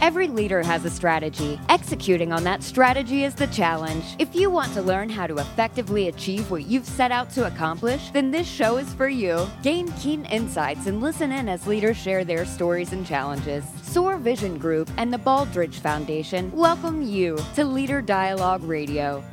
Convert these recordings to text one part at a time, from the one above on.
Every leader has a strategy. Executing on that strategy is the challenge. If you want to learn how to effectively achieve what you've set out to accomplish, then this show is for you. Gain keen insights and listen in as leaders share their stories and challenges. SOAR Vision Group and the Baldrige Foundation welcome you to Leader Dialogue Radio.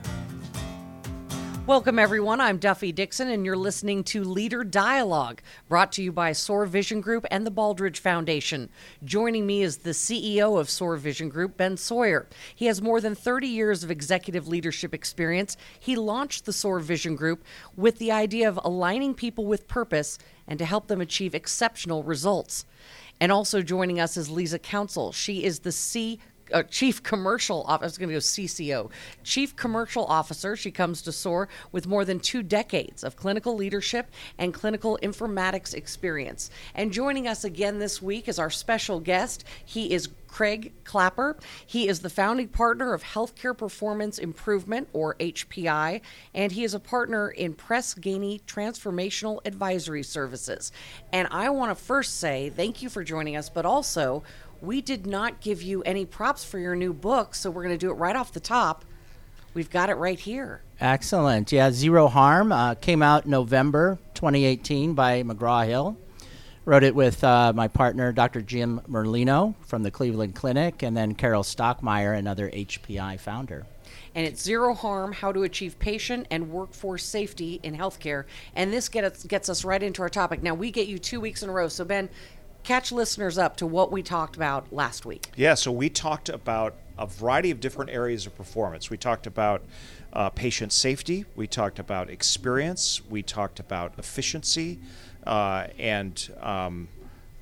Welcome, everyone. I'm Duffie Dixon, and you're listening to Leader Dialogue, brought to you by SOAR Vision Group and the Baldrige Foundation. Joining me is the CEO of SOAR Vision Group, Ben Sawyer. He has more than 30 years of executive leadership experience. He launched the SOAR Vision Group with the idea of aligning people with purpose and to help them achieve exceptional results. And also joining us is Lisa Council. She is the C uh, chief commercial officer. I was going to go CCO, chief commercial officer. She comes to SOAR with more than two decades of clinical leadership and clinical informatics experience. And joining us again this week is our special guest. He is Craig Clapper. He is the founding partner of Healthcare Performance Improvement, or HPI, and he is a partner in Press Ganey Transformational Advisory Services. And I want to first say thank you for joining us, but also we did not give you any props for your new book, so we're going to do it right off the top. We've got it right here. Excellent. Yeah, Zero Harm uh, came out November 2018 by McGraw Hill. Wrote it with uh, my partner, Dr. Jim Merlino from the Cleveland Clinic, and then Carole Stockmeier, another HPI founder. And it's Zero Harm How to Achieve Patient and Workforce Safety in Healthcare. And this gets, gets us right into our topic. Now, we get you two weeks in a row. So, Ben, catch listeners up to what we talked about last week. Yeah, so we talked about a variety of different areas of performance. We talked about uh, patient safety, we talked about experience, we talked about efficiency uh, and um,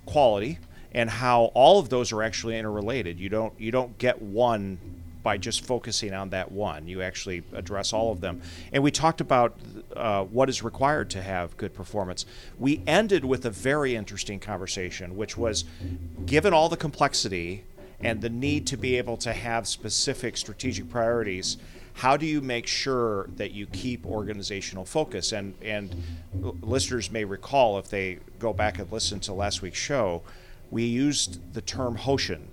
quality, and how all of those are actually interrelated. You don't you don't get one by just focusing on that one. You actually address all of them. And we talked about uh, what is required to have good performance. We ended with a very interesting conversation, which was given all the complexity and the need to be able to have specific strategic priorities. How do you make sure that you keep organizational focus? And and listeners may recall if they go back and listen to last week's show, we used the term Hoshin,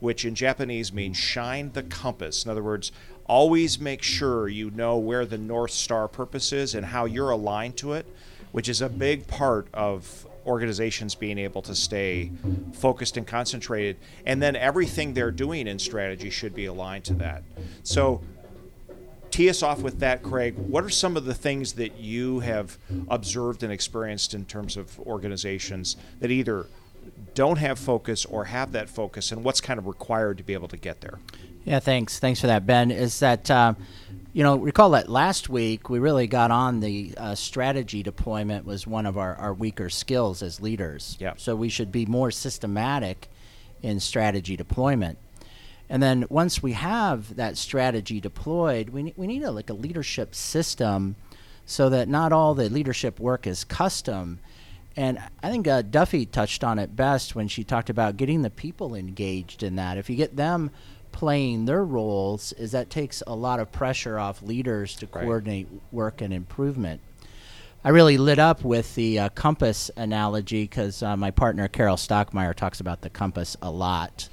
which in Japanese means shine the compass. In other words, always make sure you know where the North Star purpose is and how you're aligned to it, which is a big part of organizations being able to stay focused and concentrated. And then everything they're doing in strategy should be aligned to that. So, tee us off with that, Craig. What are some of the things that you have observed and experienced in terms of organizations that either don't have focus or have that focus, and what's kind of required to be able to get there? Yeah, thanks. Thanks for that, Ben. Is that, uh, you know, recall that last week we really got on the uh, strategy deployment was one of our, our weaker skills as leaders. Yeah. So we should be more systematic in strategy deployment. And then once we have that strategy deployed, we, we need a, like a leadership system so that not all the leadership work is custom and I think uh, Duffie touched on it best when she talked about getting the people engaged in that. If you get them playing their roles, is that takes a lot of pressure off leaders to Right. coordinate work and improvement. I really lit up with the uh, compass analogy because uh, my partner Carole Stockmeier talks about the compass a lot,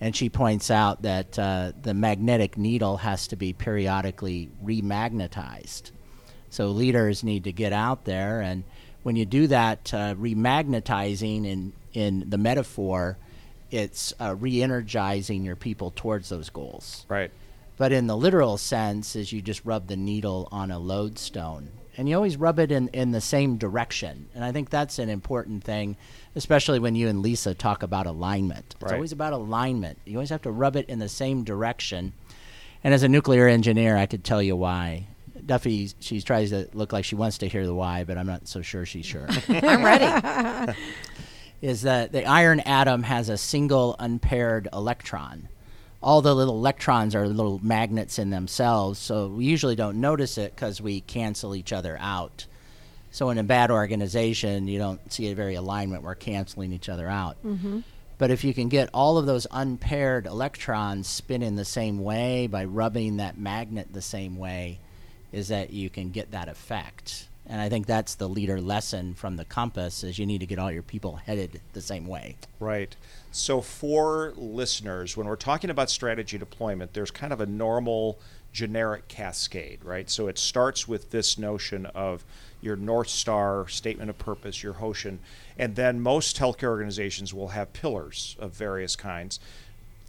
and she points out that uh, the magnetic needle has to be periodically remagnetized. So leaders need to get out there, and when you do that uh, remagnetizing in in the metaphor, it's uh, re-energizing your people towards those goals. Right. But in the literal sense, is you just rub the needle on a lodestone, and you always rub it in in the same direction. And I think that's an important thing, especially when you and Lisa talk about alignment. It's Right. always about alignment. You always have to rub it in the same direction. And as a nuclear engineer, I could tell you why. Duffie, she tries to look like she wants to hear the why, but I'm not so sure she's sure. I'm ready. is that the iron atom has a single unpaired electron. All the little electrons are little magnets in themselves, so we usually don't notice it because we cancel each other out. So in a bad organization, you don't see a very alignment. We're canceling each other out. Mm-hmm. But if you can get all of those unpaired electrons spinning the same way by rubbing that magnet the same way, is that you can get that effect. And I think that's the leader lesson from the compass is you need to get all your people headed the same way. Right. So for listeners, when we're talking about strategy deployment, there's kind of a normal generic cascade, right? So it starts with this notion of your North Star statement of purpose, your Hoshin, and then most healthcare organizations will have pillars of various kinds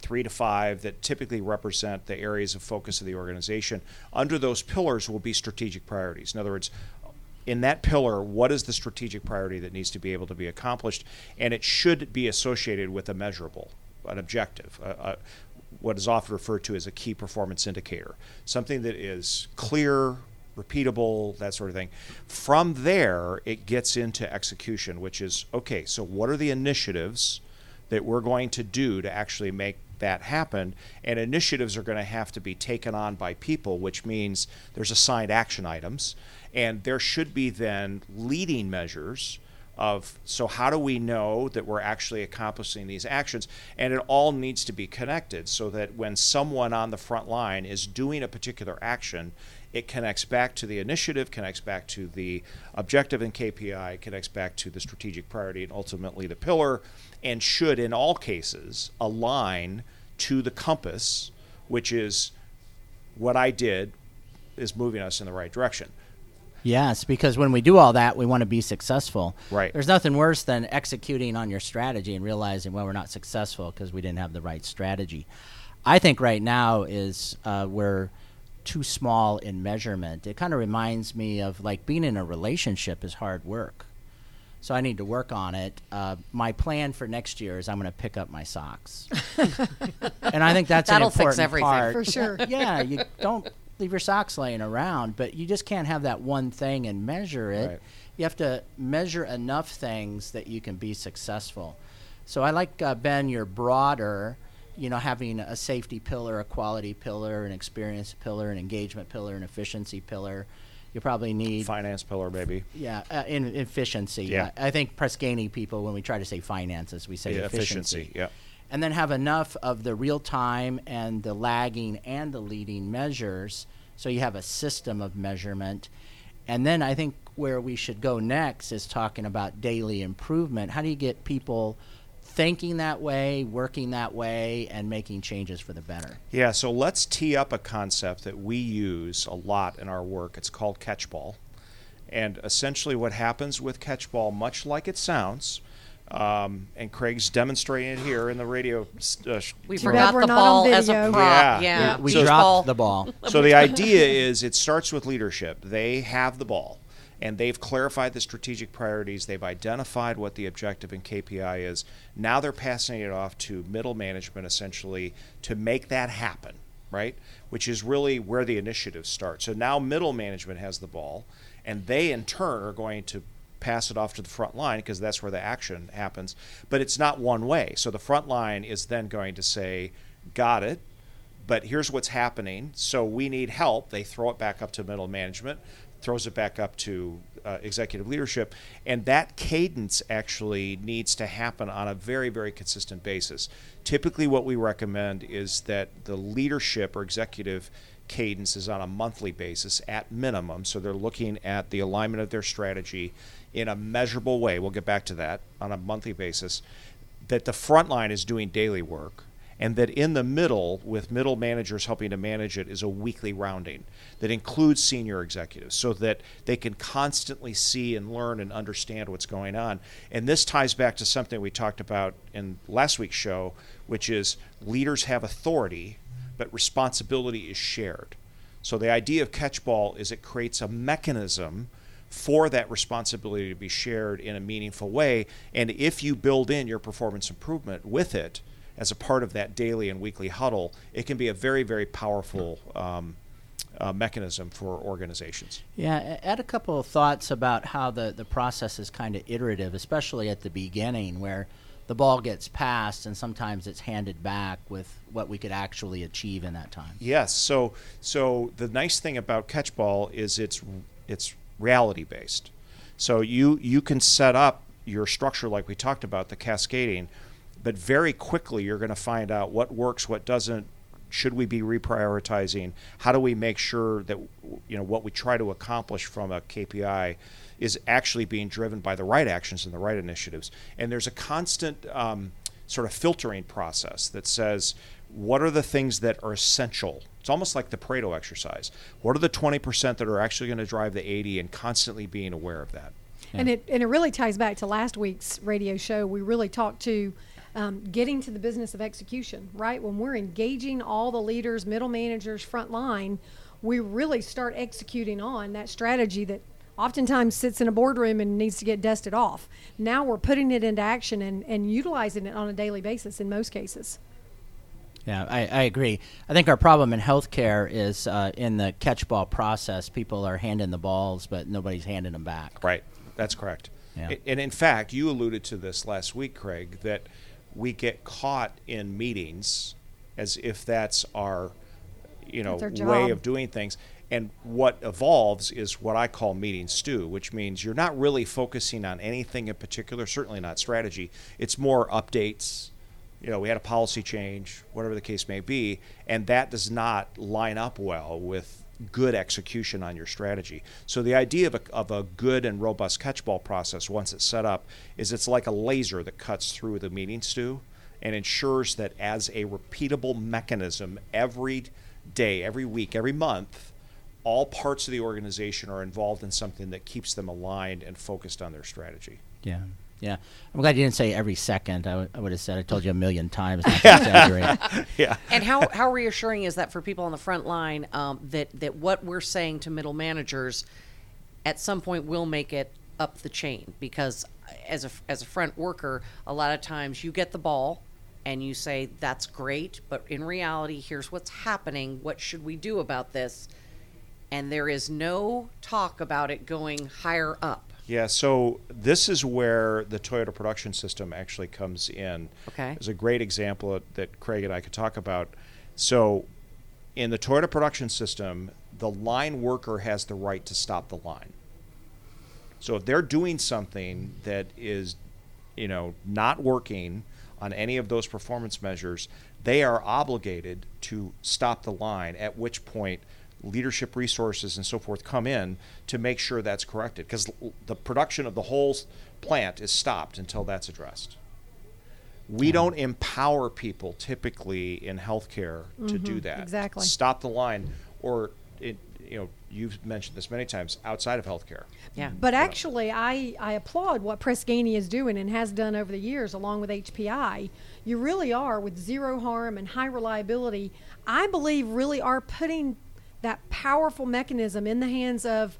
three to five that typically represent the areas of focus of the organization. Under those pillars will be strategic priorities. In other words, in that pillar, what is the strategic priority that needs to be able to be accomplished? And it should be associated with a measurable, an objective, a, a, what is often referred to as a key performance indicator, something that is clear, repeatable, that sort of thing. From there, it gets into execution, which is okay, so what are the initiatives that we're going to do to actually make that happen. And initiatives are going to have to be taken on by people, which means there's assigned action items. And there should be then leading measures of so how do we know that we're actually accomplishing these actions and it all needs to be connected so that when someone on the front line is doing a particular action it connects back to the initiative connects back to the objective and kpi connects back to the strategic priority and ultimately the pillar and should, in all cases, align to the compass, which is what I did is moving us in the right direction. Yes, because when we do all that, we want to be successful. Right. There's nothing worse than executing on your strategy and realizing, well, we're not successful because we didn't have the right strategy. I think right now is uh, we're too small in measurement. It kind of reminds me of like being in a relationship is hard work so I need to work on it. Uh, my plan for next year is I'm going to pick up my socks, and I think that's That'll an important fix everything. part For sure. yeah, you don't leave your socks laying around, but you just can't have that one thing and measure it. Right. You have to measure enough things that you can be successful. So I like uh, Ben, your broader, you know, having a safety pillar, a quality pillar, an experience pillar, an engagement pillar, an efficiency pillar. You probably need Finance pillar, maybe. yeah, uh, in efficiency. Yeah. I, I think Press Ganey people, when we try to say finances, we say Yeah, efficiency. efficiency, yeah. And then have enough of the real time and the lagging and the leading measures, so you have a system of measurement. And then I think where we should go next is talking about daily improvement. How do you get people thinking that way, working that way, and making changes for the better? Yeah, so let's tee up a concept that we use a lot in our work. It's called catchball. And essentially, what happens with catchball, much like it sounds, um, and Craig's demonstrating it here in the radio. Uh, We forgot the ball as a prop. Yeah. Yeah. Yeah. We Beach dropped ball. the ball. so the idea is it starts with leadership. They have the ball, and they've clarified the strategic priorities. They've identified what the objective and KPI is. Now they're passing it off to middle management, essentially, to make that happen. Right, which is really where the initiative starts. So now middle management has the ball, and they in turn are going to pass it off to the front line because that's where the action happens. But it's not one way. So the front line is then going to say, "Got it." but here's what's happening. So we need help. They throw it back up to middle management, throws it back up to uh, executive leadership, and that cadence actually needs to happen on a very, very consistent basis. Typically, what we recommend is that the leadership or executive cadence is on a monthly basis at minimum. So they're looking at the alignment of their strategy in a measurable way. We'll get back to that on a monthly basis. That the front line is doing daily work and that in the middle, with middle managers helping to manage it, is a weekly rounding that includes senior executives so that they can constantly see and learn and understand what's going on. And this ties back to something we talked about in last week's show, which is leaders have authority, but responsibility is shared. So the idea of catchball is it creates a mechanism for that responsibility to be shared in a meaningful way. And if you build in your performance improvement with it, as a part of that daily and weekly huddle, it can be a very, very powerful um, uh, mechanism for organizations. Yeah, add a couple of thoughts about how the, the process is kind of iterative, especially at the beginning where the ball gets passed and sometimes it's handed back with what we could actually achieve in that time. Yes. So, so the nice thing about catchball is it's it's reality based. So you you can set up your structure like we talked about the cascading, but very quickly you're going to find out what works, what doesn't, should we be reprioritizing? How do we make sure that you know what we try to accomplish from a KPI is actually being driven by the right actions and the right initiatives? And there's a constant um, sort of filtering process that says what are the things that are essential it's almost like the pareto exercise what are the 20% that are actually going to drive the 80 and constantly being aware of that yeah. and it and it really ties back to last week's radio show we really talked to um, getting to the business of execution right when we're engaging all the leaders middle managers front line we really start executing on that strategy that oftentimes sits in a boardroom and needs to get dusted off. Now we're putting it into action and, and utilizing it on a daily basis in most cases. Yeah, I, I agree. I think our problem in healthcare is uh, in the catch ball process. People are handing the balls, but nobody's handing them back. Right. That's correct. Yeah. And in fact, you alluded to this last week, Craig, that we get caught in meetings as if that's our, you know, way of doing things. And what evolves is what I call meeting stew, which means you're not really focusing on anything in particular, certainly not strategy. It's more updates. You know, we had a policy change, whatever the case may be, and that does not line up well with good execution on your strategy. So the idea of a, of a good and robust catchball process, once it's set up, is it's like a laser that cuts through the meeting stew and ensures that as a repeatable mechanism every day, every week, every month, all parts of the organization are involved in something that keeps them aligned and focused on their strategy. Yeah. Yeah, I'm glad you didn't say every second. I, w- I would have said I told you a million times. yeah. And how, how reassuring is that for people on the front line um, that that what we're saying to middle managers at some point will make it up the chain because as a as a front worker, a lot of times you get the ball and you say that's great, but in reality, here's what's happening. What should we do about this? and there is no talk about it going higher up. Yeah, so this is where the Toyota production system actually comes in. Okay. It's a great example that Craig and I could talk about. So, in the Toyota production system, the line worker has the right to stop the line. So, if they're doing something that is, you know, not working on any of those performance measures, they are obligated to stop the line, at which point leadership resources and so forth come in to make sure that's corrected because the production of the whole plant is stopped until that's addressed. We yeah. don't empower people typically in healthcare mm-hmm, to do mm-hmm. that. Exactly. Stop the line, or it, you know, you've mentioned this many times outside of healthcare. Yeah. But actually, I, I applaud what Press Ganey is doing and has done over the years, along with HPI. You really are with zero harm and high reliability. I believe really are putting that powerful mechanism in the hands of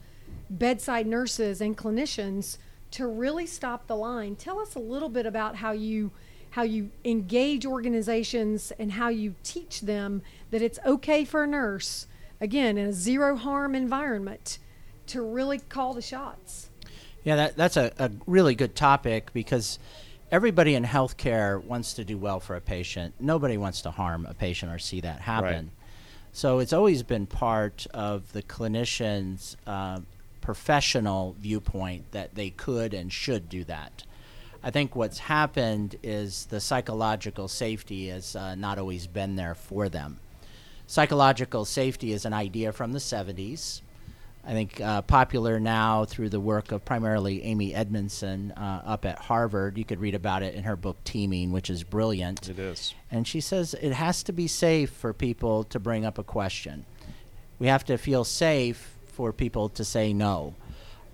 bedside nurses and clinicians to really stop the line. Tell us a little bit about how you how you engage organizations and how you teach them that it's okay for a nurse again in a zero harm environment to really call the shots. Yeah, that, that's a, a really good topic because everybody in healthcare wants to do well for a patient. Nobody wants to harm a patient or see that happen. Right. So it's always been part of the clinician's uh, professional viewpoint that they could and should do that. I think what's happened is the psychological safety has uh, not always been there for them. Psychological safety is an idea from the 70s I think uh, popular now through the work of primarily Amy Edmondson uh, up at Harvard. You could read about it in her book Teaming, which is brilliant. It is. And she says it has to be safe for people to bring up a question. We have to feel safe for people to say no.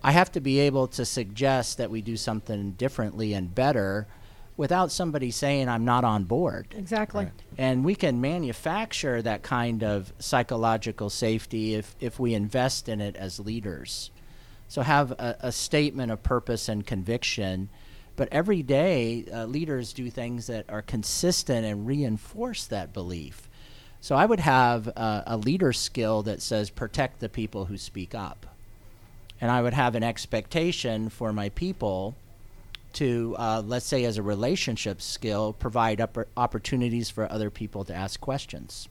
I have to be able to suggest that we do something differently and better without somebody saying I'm not on board. Exactly. Right. And we can manufacture that kind of psychological safety if, if we invest in it as leaders. So have a, a statement of purpose and conviction, but every day uh, leaders do things that are consistent and reinforce that belief. So I would have uh, a leader skill that says protect the people who speak up. And I would have an expectation for my people to, uh, let's say, as a relationship skill, provide opportunities for other people to ask questions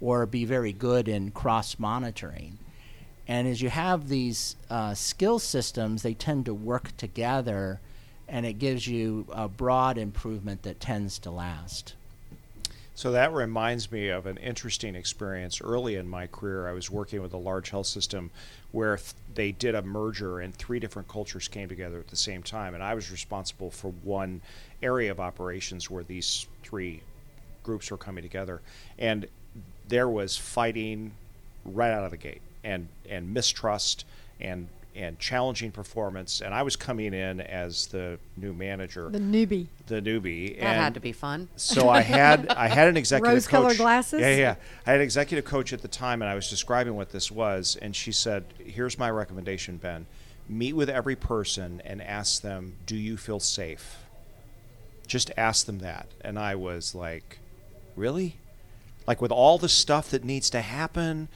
or be very good in cross monitoring. And as you have these uh, skill systems, they tend to work together and it gives you a broad improvement that tends to last. So that reminds me of an interesting experience early in my career. I was working with a large health system where th- they did a merger and three different cultures came together at the same time. And I was responsible for one area of operations where these three groups were coming together. And there was fighting right out of the gate and, and mistrust and and challenging performance. And I was coming in as the new manager, The newbie. the newbie. That and had to be fun. so I had I had an executive Rose-colored coach. glasses? Yeah, yeah. I had an executive coach at the time, and I was describing what this was, and she said, "Here's my recommendation, Ben. Meet with every person and ask them, do you feel safe? Just ask them that." And I was like, "Really? Like with all the stuff that needs to happen,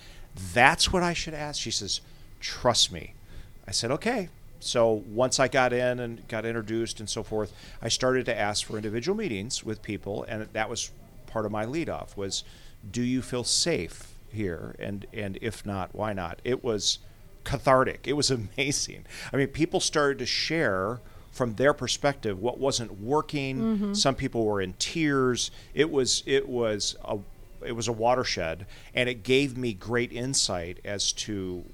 that's what I should ask?" She says, "Trust me." I said, "Okay." So once I got in and got introduced and so forth, I started to ask for individual meetings with people, and that was part of my lead off was, do you feel safe here? And and if not, why not? It was cathartic. It was amazing. I mean, people started to share from their perspective what wasn't working. Mm-hmm. Some people were in tears. It was it was a it was a watershed, and it gave me great insight as to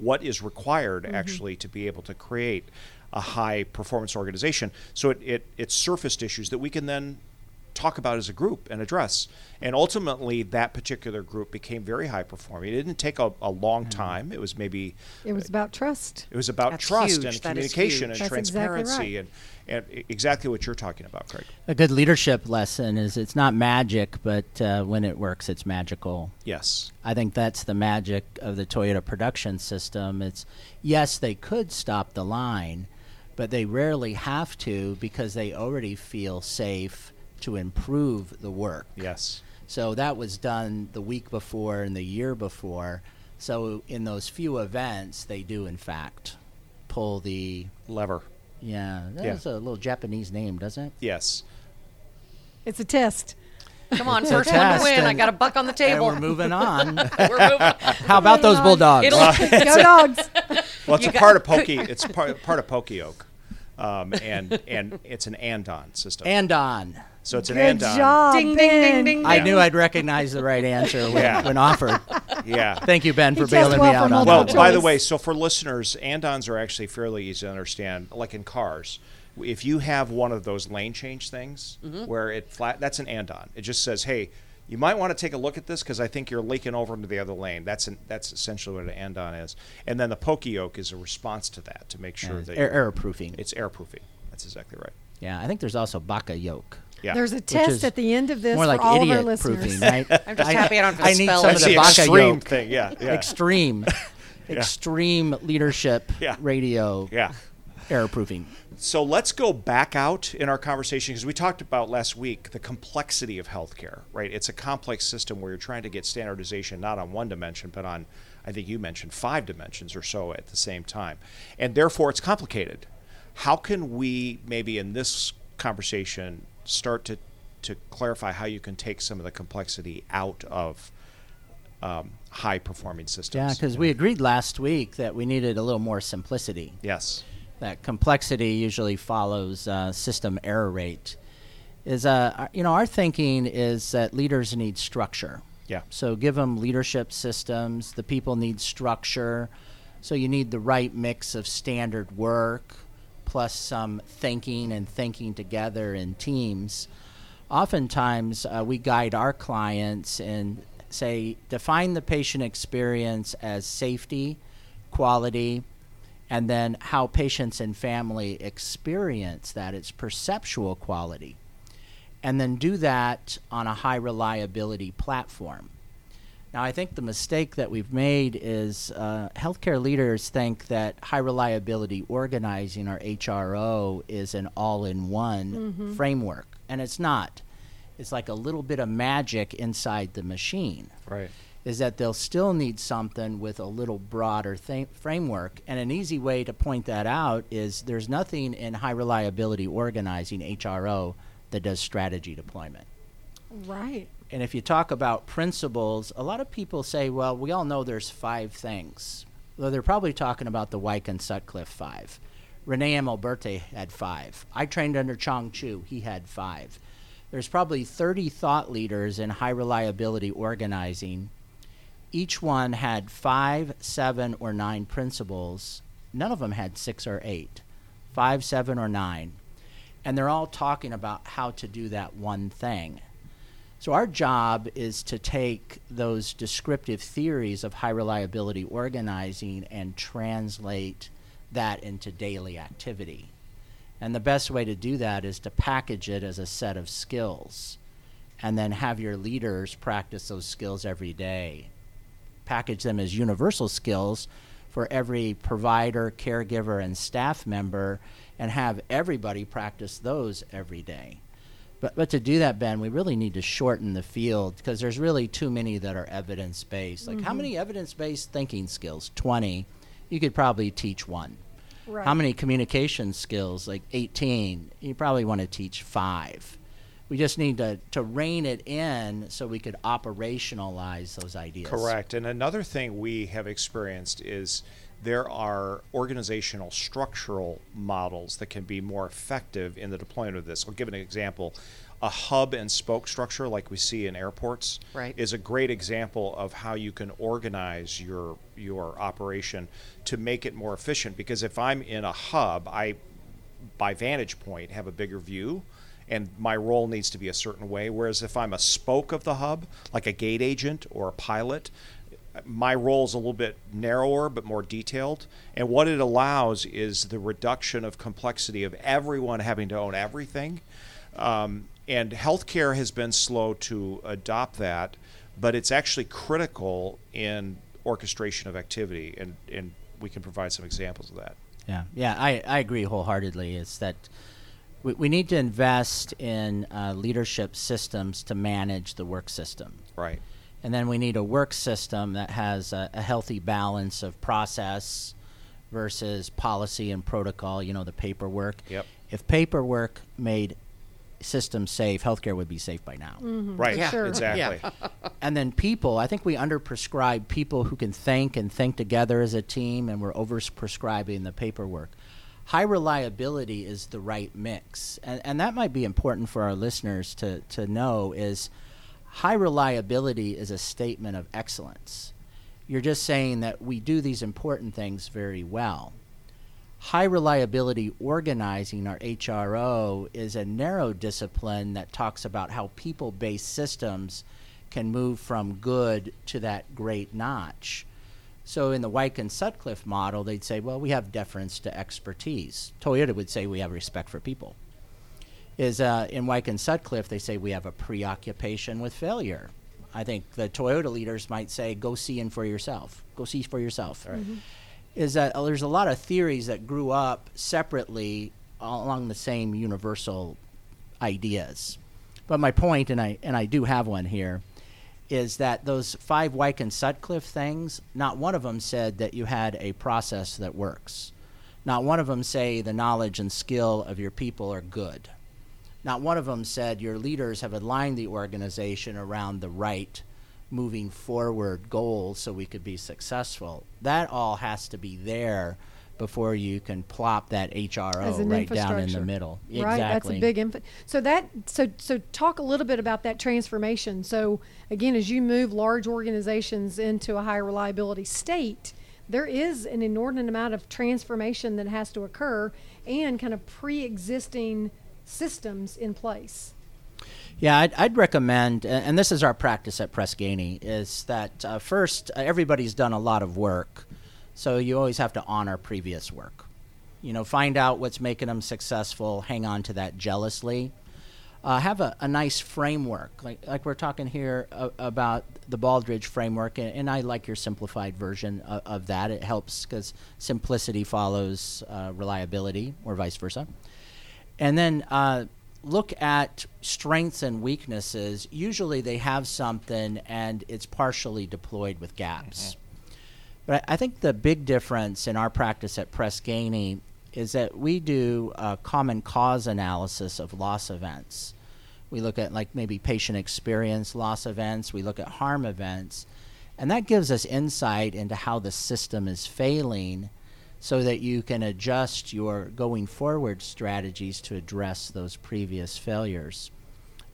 what is required mm-hmm. actually to be able to create a high performance organization. So it, it, it surfaced issues that we can then talk about as a group and address. And ultimately, that particular group became very high performing. It didn't take a, a long time. It was maybe It was about trust. it was about That's trust huge. and That is communication and That's exactly transparency right. and, and exactly what you're talking about, Craig. A good leadership lesson is it's not magic, but uh, when it works, it's magical. Yes. I think that's the magic of the Toyota production system. It's yes, they could stop the line, but they rarely have to because they already feel safe to improve the work. Yes. So that was done the week before and the year before. So in those few events, they do in fact pull the Lever. yeah. Yeah. That's a little Japanese name, doesn't it? Yes. It's a test. Come on, It's first one to win. I got a buck on the And table. we're moving on. We're moving. How about those bulldogs? It'll- Go dogs. Well, it's You a part of Pokey. It's part, part of poka-yoke. Um, and and it's an andon system. and on. So it's an Good andon. job, Ding, ding, ding, ding, I knew I'd recognize the right answer when, Yeah. when offered. Yeah. Thank you, Ben, for just bailing me out from on Well, multiple that. by the way, so for listeners, andons are actually fairly easy to understand. Like in cars, if you have one of those lane change things mm-hmm. where it flat, that's an andon. It just says, "Hey, you might want to take a look at this because I think you're leaking over into the other lane." That's an, that's essentially what an andon is. And then the poka-yoke is a response to that to make sure Yeah, that air, you're- error proofing. it's air proofing. That's exactly right. Yeah, I think there's also baka yoke. Yeah. There's a test at the end of this More for like all of our idiot listeners. proofing, right? I'm just happy I don't have to I need spell some of that's the the baka extreme yoke. thing. Yeah. Yeah. Extreme. Extreme leadership Yeah. radio yeah. error proofing. So let's go back out in our conversation because we talked about last week the complexity of healthcare, right? It's a complex system where you're trying to get standardization not on one dimension, but on, I think you mentioned five dimensions or so at the same time. And therefore, it's complicated. How can we, maybe in this conversation, start to, to clarify how you can take some of the complexity out of um, high performing systems? Yeah, because we agreed last week that we needed a little more simplicity. Yes. that complexity usually follows uh, system error rate. Is uh, you know our thinking is that leaders need structure. Yeah. So give them leadership systems. The people need structure. So you need the right mix of standard work plus some thinking and thinking together in teams. Oftentimes, uh, we guide our clients and say define the patient experience as safety, quality, and then how patients and family experience that. It's perceptual quality. And then do that on a high reliability platform. Now, I think the mistake that we've made is uh, healthcare leaders think that high reliability organizing or HRO is an all in one framework, and it's not. It's like a little bit of magic inside the machine Right. is that they'll still need something with a little broader th- framework. And an easy way to point that out is there's nothing in high reliability organizing, HRO, that does strategy deployment. Right. And if you talk about principles, a lot of people say, well, we all know there's five things. Well, they're probably talking about the Weick and Sutcliffe five. Rene Amalberti had five. I trained under Chong Chiu. He had five. there's probably 30 thought leaders in high reliability organizing. Each one had five, seven, or nine principles. None of them had six or eight, five, seven, or nine. And they're all talking about how to do that one thing. So, our job is to take those descriptive theories of high reliability organizing and translate that into daily activity. And the best way to do that is to package it as a set of skills and then have your leaders practice those skills every day. Package them as universal skills for every provider, caregiver, and staff member, and have everybody practice those every day. But, but to do that, Ben, we really need to shorten the field because there's really too many that are evidence based. Like, how mm-hmm. many evidence based thinking skills? 20. You could probably teach one. Right. How many communication skills? Like 18. You probably want to teach five. We just need to, to rein it in so we could operationalize those ideas. Correct. And another thing we have experienced is there are organizational structural models that can be more effective in the deployment of this. I'll give an example. A hub and spoke structure, like we see in airports, Right. is a great example of how you can organize your your operation to make it more efficient. Because if I'm in a hub, I by vantage point have a bigger view and my role needs to be a certain way whereas if i'm a spoke of the hub like a gate agent or a pilot my role is a little bit narrower but more detailed and what it allows is the reduction of complexity of everyone having to own everything um, and healthcare has been slow to adopt that but it's actually critical in orchestration of activity and, and we can provide some examples of that Yeah, yeah, I, I agree wholeheartedly. It's that we, we need to invest in uh, leadership systems to manage the work system. right And then we need a work system that has a, a healthy balance of process versus policy and protocol, you know, the paperwork. Yep. If paperwork made systems safe, healthcare would be safe by now. Mm-hmm. right Yeah. sure. exactly And then people, I think we underprescribe people who can think and think together as a team, and we're overprescribing the paperwork. High reliability is the right mix, and, and that might be important for our listeners to, to know is high reliability is a statement of excellence. You're just saying that we do these important things very well. High reliability organizing, our HRO, is a narrow discipline that talks about how people based systems can move from good to that great notch. So in the Weick and Sutcliffe model, they'd say, well, we have deference to expertise. Toyota would say we have respect for people. Is uh, in Weick and Sutcliffe, they say we have a preoccupation with failure. I think the Toyota leaders might say, go see in for yourself. Go see for yourself. Is that uh, there's a lot of theories that grew up separately along the same universal ideas. But my point, and I and I do have one here, is that those five Weick and Sutcliffe things, not one of them said that you had a process that works. Not one of them say the knowledge and skill of your people are good. Not one of them said your leaders have aligned the organization around the right moving forward goals so we could be successful. That all has to be there before you can plop that HRO right down in the middle. Right, that's a big input. So that so so talk a little bit about that transformation. So again, as you move large organizations into a higher reliability state, there is an inordinate amount of transformation that has to occur and kind of pre-existing systems in place. Yeah, I'd, I'd recommend, and this is our practice at Press Ganey, is that uh, first, uh, everybody's done a lot of work, so you always have to honor previous work. You know, find out what's making them successful, hang on to that jealously. Uh, have a, a nice framework, like, like we're talking here uh, about the Baldrige framework, and, and I like your simplified version of, of that. It helps because simplicity follows uh, reliability, or vice versa and then uh, look at strengths and weaknesses. Usually they have something and it's partially deployed with gaps. But I I think the big difference in our practice at Press Ganey is that we do a common cause analysis of loss events. We look at like maybe patient experience loss events, we look at harm events, and that gives us insight into how the system is failing so that you can adjust your going forward strategies to address those previous failures.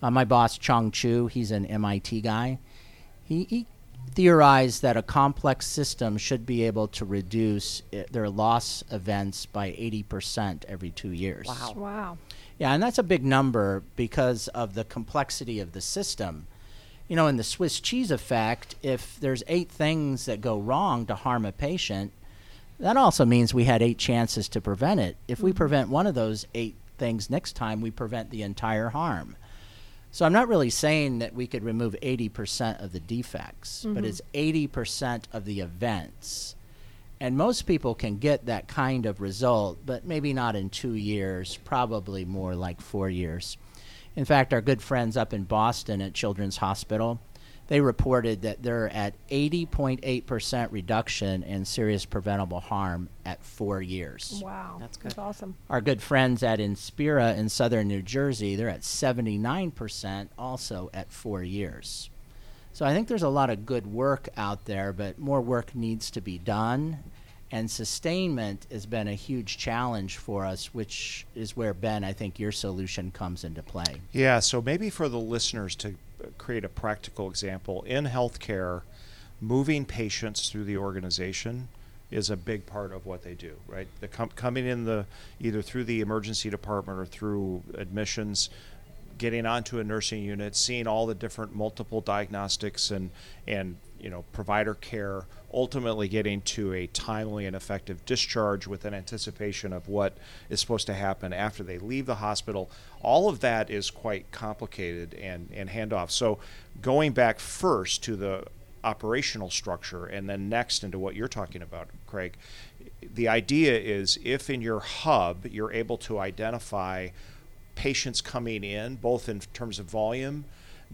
Uh, my boss, Chong Chiu, he's an MIT guy. He, he theorized that a complex system should be able to reduce i their loss events by 80% every two years. Wow. Wow. Yeah, and that's a big number because of the complexity of the system. You know, in the Swiss cheese effect, if there's eight things that go wrong to harm a patient, that also means we had eight chances to prevent it. If we mm-hmm. prevent one of those eight things next time, we prevent the entire harm. So I'm not really saying that we could remove 80% of the defects, but mm-hmm. it's 80% of the events. And most people can get that kind of result, but maybe not in two years, probably more like four years. In fact, our good friends up in Boston at Children's Hospital, they reported that they're at 80.8% reduction in serious preventable harm at four years. Wow. That's good. That's awesome. Our good friends at Inspira in southern New Jersey, they're at 79%, also at four years. So I think there's a lot of good work out there, but more work needs to be done. And sustainment has been a huge challenge for us, which is where, Ben, I think your solution comes into play. Yeah, so maybe for the listeners to create a practical example in healthcare, moving patients through the organization is a big part of what they do, right? The com- coming in the either through the emergency department or through admissions, getting onto a nursing unit, seeing all the different multiple diagnostics and and you know provider care, ultimately getting to a timely and effective discharge with an anticipation of what is supposed to happen after they leave the hospital. All of that is quite complicated and and handoff. So going back first to the operational structure and then next into what you're talking about, Craig. The idea is if in your hub you're able to identify patients coming in, both in terms of volume,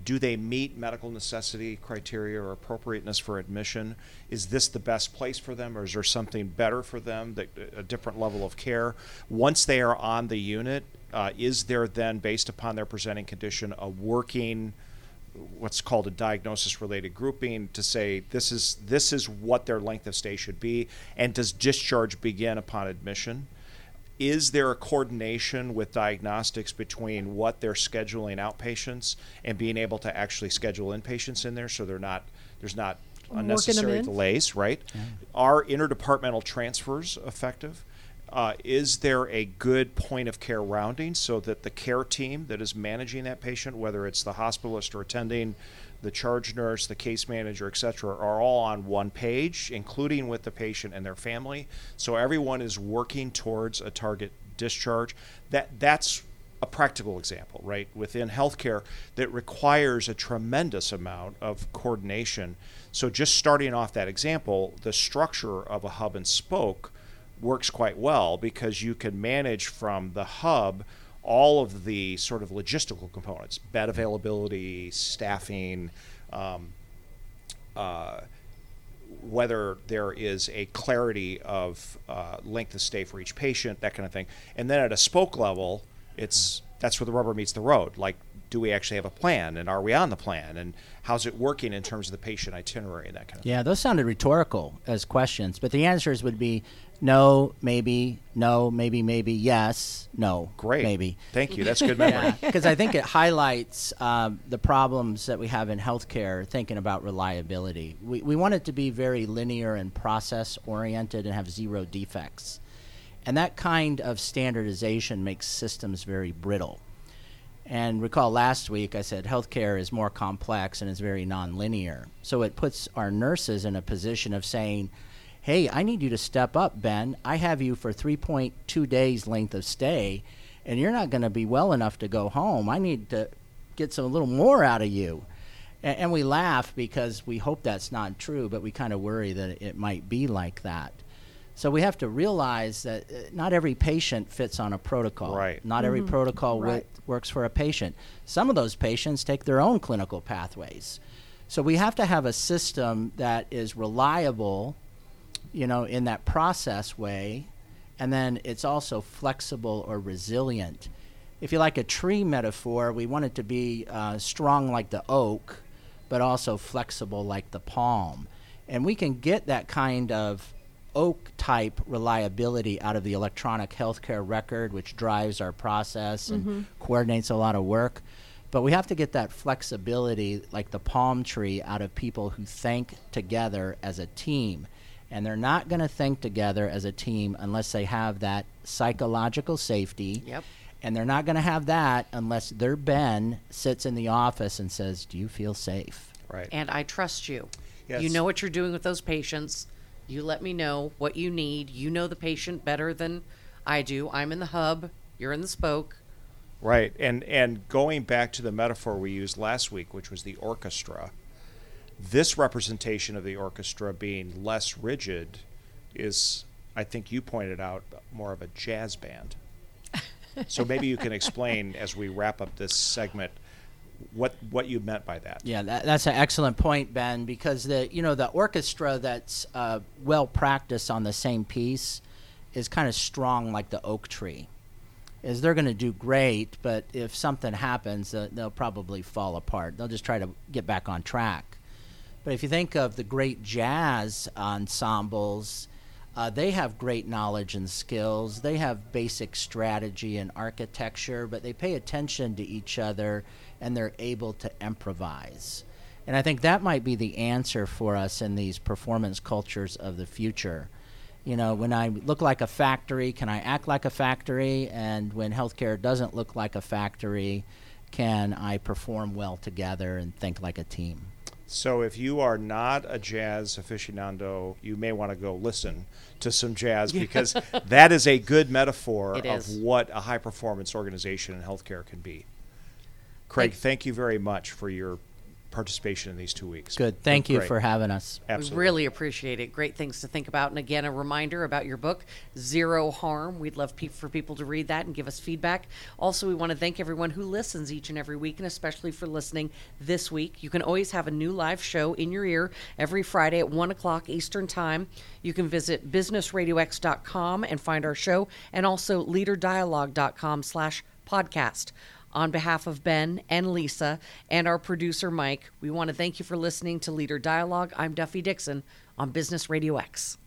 do they meet medical necessity criteria or appropriateness for admission? Is this the best place for them, or is there something better for them, that, a different level of care? Once they are on the unit, uh, is there then, based upon their presenting condition, a working what's called a diagnosis related grouping to say this is this is what their length of stay should be and does discharge begin upon admission is there a coordination with diagnostics between what they're scheduling outpatients and being able to actually schedule inpatients in there so they're not there's not unnecessary delays right? Are interdepartmental transfers effective? Uh, is there a good point of care rounding so that the care team that is managing that patient, whether it's the hospitalist or attending, the charge nurse, the case manager, et cetera, are all on one page, including with the patient and their family. So everyone is working towards a target discharge. That that's a practical example, right? Within healthcare that requires a tremendous amount of coordination. So just starting off that example, the structure of a hub and spoke works quite well because you can manage from the hub all of the sort of logistical components bed availability staffing um, uh, whether there is a clarity of uh, length of stay for each patient that kind of thing and then at a spoke level it's that's where the rubber meets the road like do we actually have a plan and are we on the plan and how's it working in terms of the patient itinerary and that kind of thing. Yeah, those sounded rhetorical as questions, but the answers would be no, maybe, no, maybe, maybe, yes, no, Great. maybe. Thank you. That's good memory. Because I think it highlights um, the problems that we have in healthcare thinking about reliability. We, we want it to be very linear and process oriented and have zero defects. And that kind of standardization makes systems very brittle. And recall last week I said healthcare is more complex and is very nonlinear. So it puts our nurses in a position of saying, hey, I need you to step up, Ben. I have you for 3.2 days length of stay, and you're not going to be well enough to go home. I need to get some a little more out of you. And, and we laugh because we hope that's not true, but we kind of worry that it might be like that. So we have to realize that uh, not every patient fits on a protocol. Right. Not every protocol wi- Right. works for a patient. Some of those patients take their own clinical pathways. So we have to have a system that is reliable, you know, in that process way, and then it's also flexible or resilient. If you like a tree metaphor, we want it to be uh, strong like the oak, but also flexible like the palm. And we can get that kind of oak type reliability out of the electronic healthcare record, which drives our process and coordinates a lot of work. But we have to get that flexibility, like the palm tree, out of people who think together as a team. And they're not going to think together as a team unless they have that psychological safety. Yep. And they're not going to have that unless their Ben sits in the office and says, Do you feel safe? Right. And I trust you. Yes. You know what you're doing with those patients. You let me know what you need. You know the patient better than I do. I'm in the hub, you're in the spoke. Right, and and going back to the metaphor we used last week, which was the orchestra, this representation of the orchestra being less rigid is, I think you pointed out, more of a jazz band. so maybe you can explain as we wrap up this segment what what you meant by that. Yeah, that, that's an excellent point, Ben, because the you know the orchestra that's uh, well practiced on the same piece is kind of strong like the oak tree. Is they're going to do great, but if something happens, uh, they'll probably fall apart. They'll just try to get back on track. But if you think of the great jazz ensembles, uh, they have great knowledge and skills. They have basic strategy and architecture, but they pay attention to each other and they're able to improvise. And I think that might be the answer for us in these performance cultures of the future. You know, when I look like a factory, can I act like a factory? And when healthcare doesn't look like a factory, can I perform well together and think like a team? So if you are not a jazz aficionado, you may want to go listen to some jazz because that is a good metaphor It of is. what a high performance organization in healthcare can be. Craig, thank you very much for your participation in these two weeks. Good. Thank you Great. for having us. Absolutely. We really appreciate it. Great things to think about. And again, a reminder about your book, Zero Harm. We'd love pe- for people to read that and give us feedback. Also, we want to thank everyone who listens each and every week, and especially for listening this week. You can always have a new live show in your ear every Friday at 1 o'clock Eastern Time. You can visit businessradiox.com and find our show, and also leaderdialogue.com slash podcast. On behalf of Ben and Lisa and our producer Mike, we want to thank you for listening to Leader Dialogue. I'm Duffie Dixon on Business Radio X.